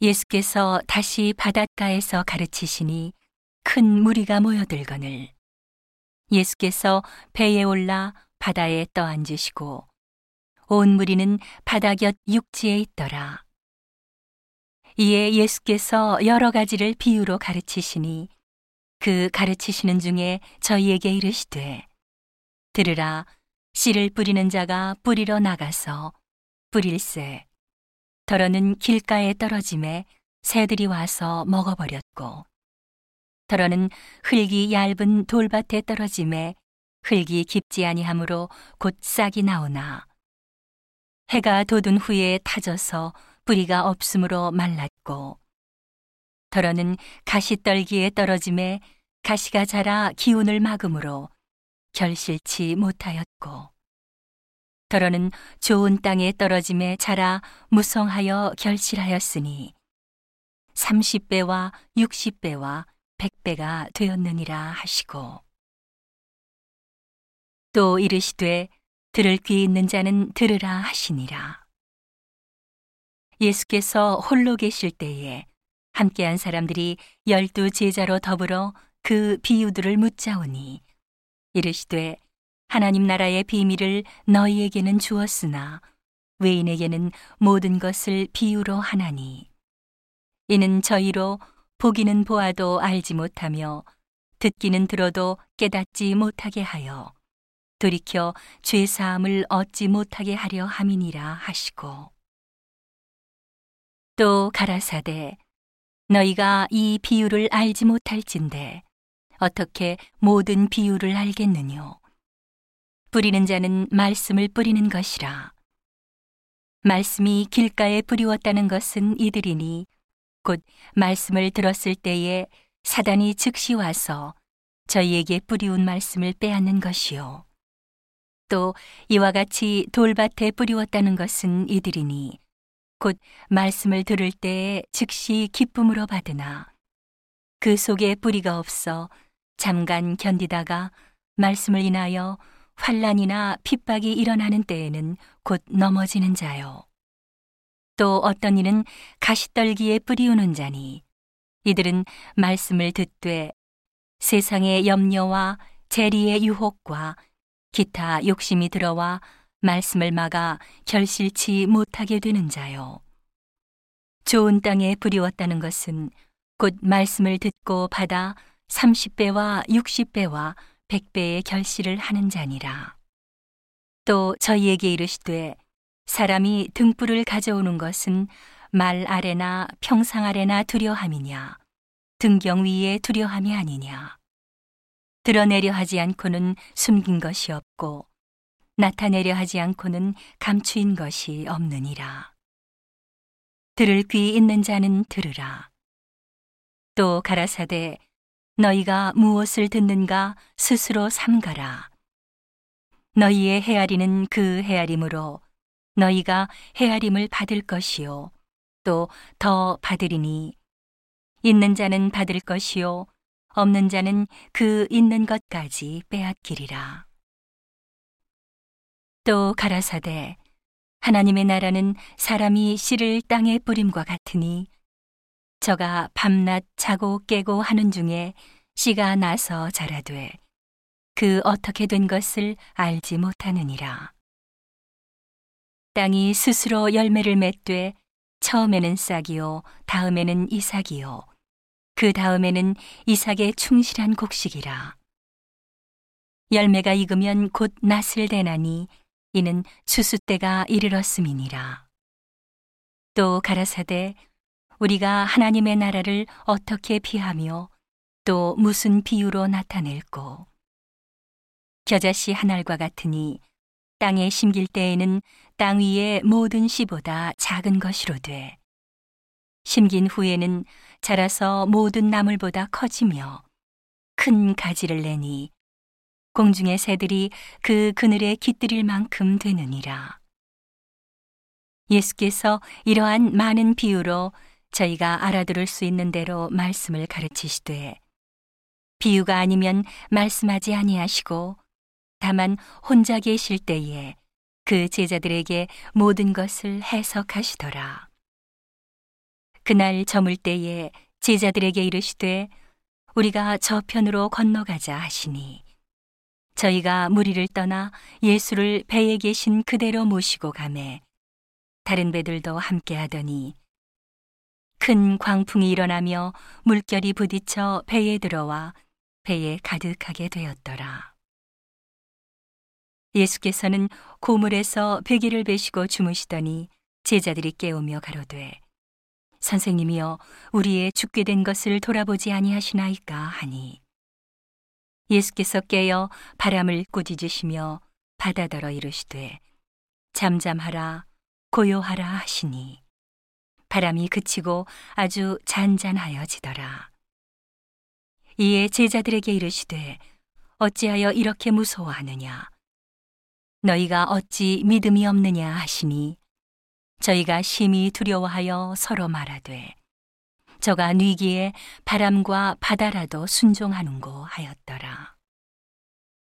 예수께서 다시 바닷가에서 가르치시니 큰 무리가 모여들거늘 예수께서 배에 올라 바다에 떠앉으시고 온 무리는 바다 곁 육지에 있더라. 이에 예수께서 여러 가지를 비유로 가르치시니 그 가르치시는 중에 저희에게 이르시되 들으라 씨를 뿌리는 자가 뿌리러 나가서 뿌릴새 더러는 길가에 떨어짐에 새들이 와서 먹어버렸고 더러는 흙이 얇은 돌밭에 떨어짐에 흙이 깊지 아니하므로 곧 싹이 나오나 해가 돋은 후에 타져서 뿌리가 없으므로 말랐고 더러는 가시떨기에 떨어짐에 가시가 자라 기운을 막음으로 결실치 못하였고 더러는 좋은 땅에 떨어짐에 자라 무성하여 결실하였으니 30배와 60배와 100배가 되었느니라 하시고. 또 이르시되 들을 귀 있는 자는 들으라 하시니라. 예수께서 홀로 계실 때에 함께한 사람들이 열두 제자로 더불어 그 비유들을 묻자오니 이르시되 하나님 나라의 비밀을 너희에게는 주었으나 외인에게는 모든 것을 비유로 하나니. 이는 저희로 보기는 보아도 알지 못하며 듣기는 들어도 깨닫지 못하게 하여 돌이켜 죄 사함을 얻지 못하게 하려 함이니라 하시고. 또 가라사대 너희가 이 비유를 알지 못할진대 어떻게 모든 비유를 알겠느뇨 뿌리는 자는 말씀을 뿌리는 것이라. 말씀이 길가에 뿌리웠다는 것은 이들이니 곧 말씀을 들었을 때에 사단이 즉시 와서 저희에게 뿌리운 말씀을 빼앗는 것이요. 또 이와 같이 돌밭에 뿌리웠다는 것은 이들이니 곧 말씀을 들을 때에 즉시 기쁨으로 받으나 그 속에 뿌리가 없어 잠깐 견디다가 말씀을 인하여 환란이나 핍박이 일어나는 때에는 곧 넘어지는 자요. 또 어떤 이는 가시떨기에 뿌리우는 자니 이들은 말씀을 듣되 세상의 염려와 재리의 유혹과 기타 욕심이 들어와 말씀을 막아 결실치 못하게 되는 자요. 좋은 땅에 뿌리웠다는 것은 곧 말씀을 듣고 받아 30배와 60배와 백배의 결실을 하는 자니라. 또 저희에게 이르시되 사람이 등불을 가져오는 것은 말 아래나 평상 아래나 두려함이냐 등경 위에 두려함이 아니냐 드러내려 하지 않고는 숨긴 것이 없고 나타내려 하지 않고는 감추인 것이 없느니라. 들을 귀 있는 자는 들으라. 또 가라사대 너희가 무엇을 듣는가 스스로 삼가라. 너희의 헤아리는 그 헤아림으로 너희가 헤아림을 받을 것이요. 또 더 받으리니 있는 자는 받을 것이요. 없는 자는 그 있는 것까지 빼앗기리라. 또 가라사대 하나님의 나라는 사람이 씨를 땅에 뿌림과 같으니 저가 밤낮 자고 깨고 하는 중에 씨가 나서 자라되 그 어떻게 된 것을 알지 못하느니라. 땅이 스스로 열매를 맺되 처음에는 싹이요 다음에는 이삭이요 그 다음에는 이삭의 충실한 곡식이라. 열매가 익으면 곧 낫을 대나니 이는 추수 때가 이르렀음이니라. 또 가라사대 우리가 하나님의 나라를 어떻게 피하며 또 무슨 비유로 나타낼고 겨자씨 한 알과 같으니 땅에 심길 때에는 땅 위의 모든 씨보다 작은 것이로 돼 심긴 후에는 자라서 모든 나물보다 커지며 큰 가지를 내니 공중의 새들이 그 그늘에 깃들일 만큼 되느니라. 예수께서 이러한 많은 비유로 저희가 알아들을 수 있는 대로 말씀을 가르치시되 비유가 아니면 말씀하지 아니하시고 다만 혼자 계실 때에 그 제자들에게 모든 것을 해석하시더라. 그날 저물 때에 제자들에게 이르시되 우리가 저편으로 건너가자 하시니 저희가 무리를 떠나 예수를 배에 계신 그대로 모시고 가매 다른 배들도 함께 하더니 큰 광풍이 일어나며 물결이 부딪혀 배에 들어와 배에 가득하게 되었더라. 예수께서는 고물에서 베개를 베시고 주무시더니 제자들이 깨우며 가로되 선생님이여 우리의 죽게 된 것을 돌아보지 아니하시나이까 하니 예수께서 깨어 바람을 꾸짖으시며 바다더러 이르시되 잠잠하라 고요하라 하시니 바람이 그치고 아주 잔잔하여지더라. 이에 제자들에게 이르시되 어찌하여 이렇게 무서워하느냐? 너희가 어찌 믿음이 없느냐 하시니? 저희가 심히 두려워하여 서로 말하되 저가 뉘기에 바람과 바다라도 순종하는고 하였더라.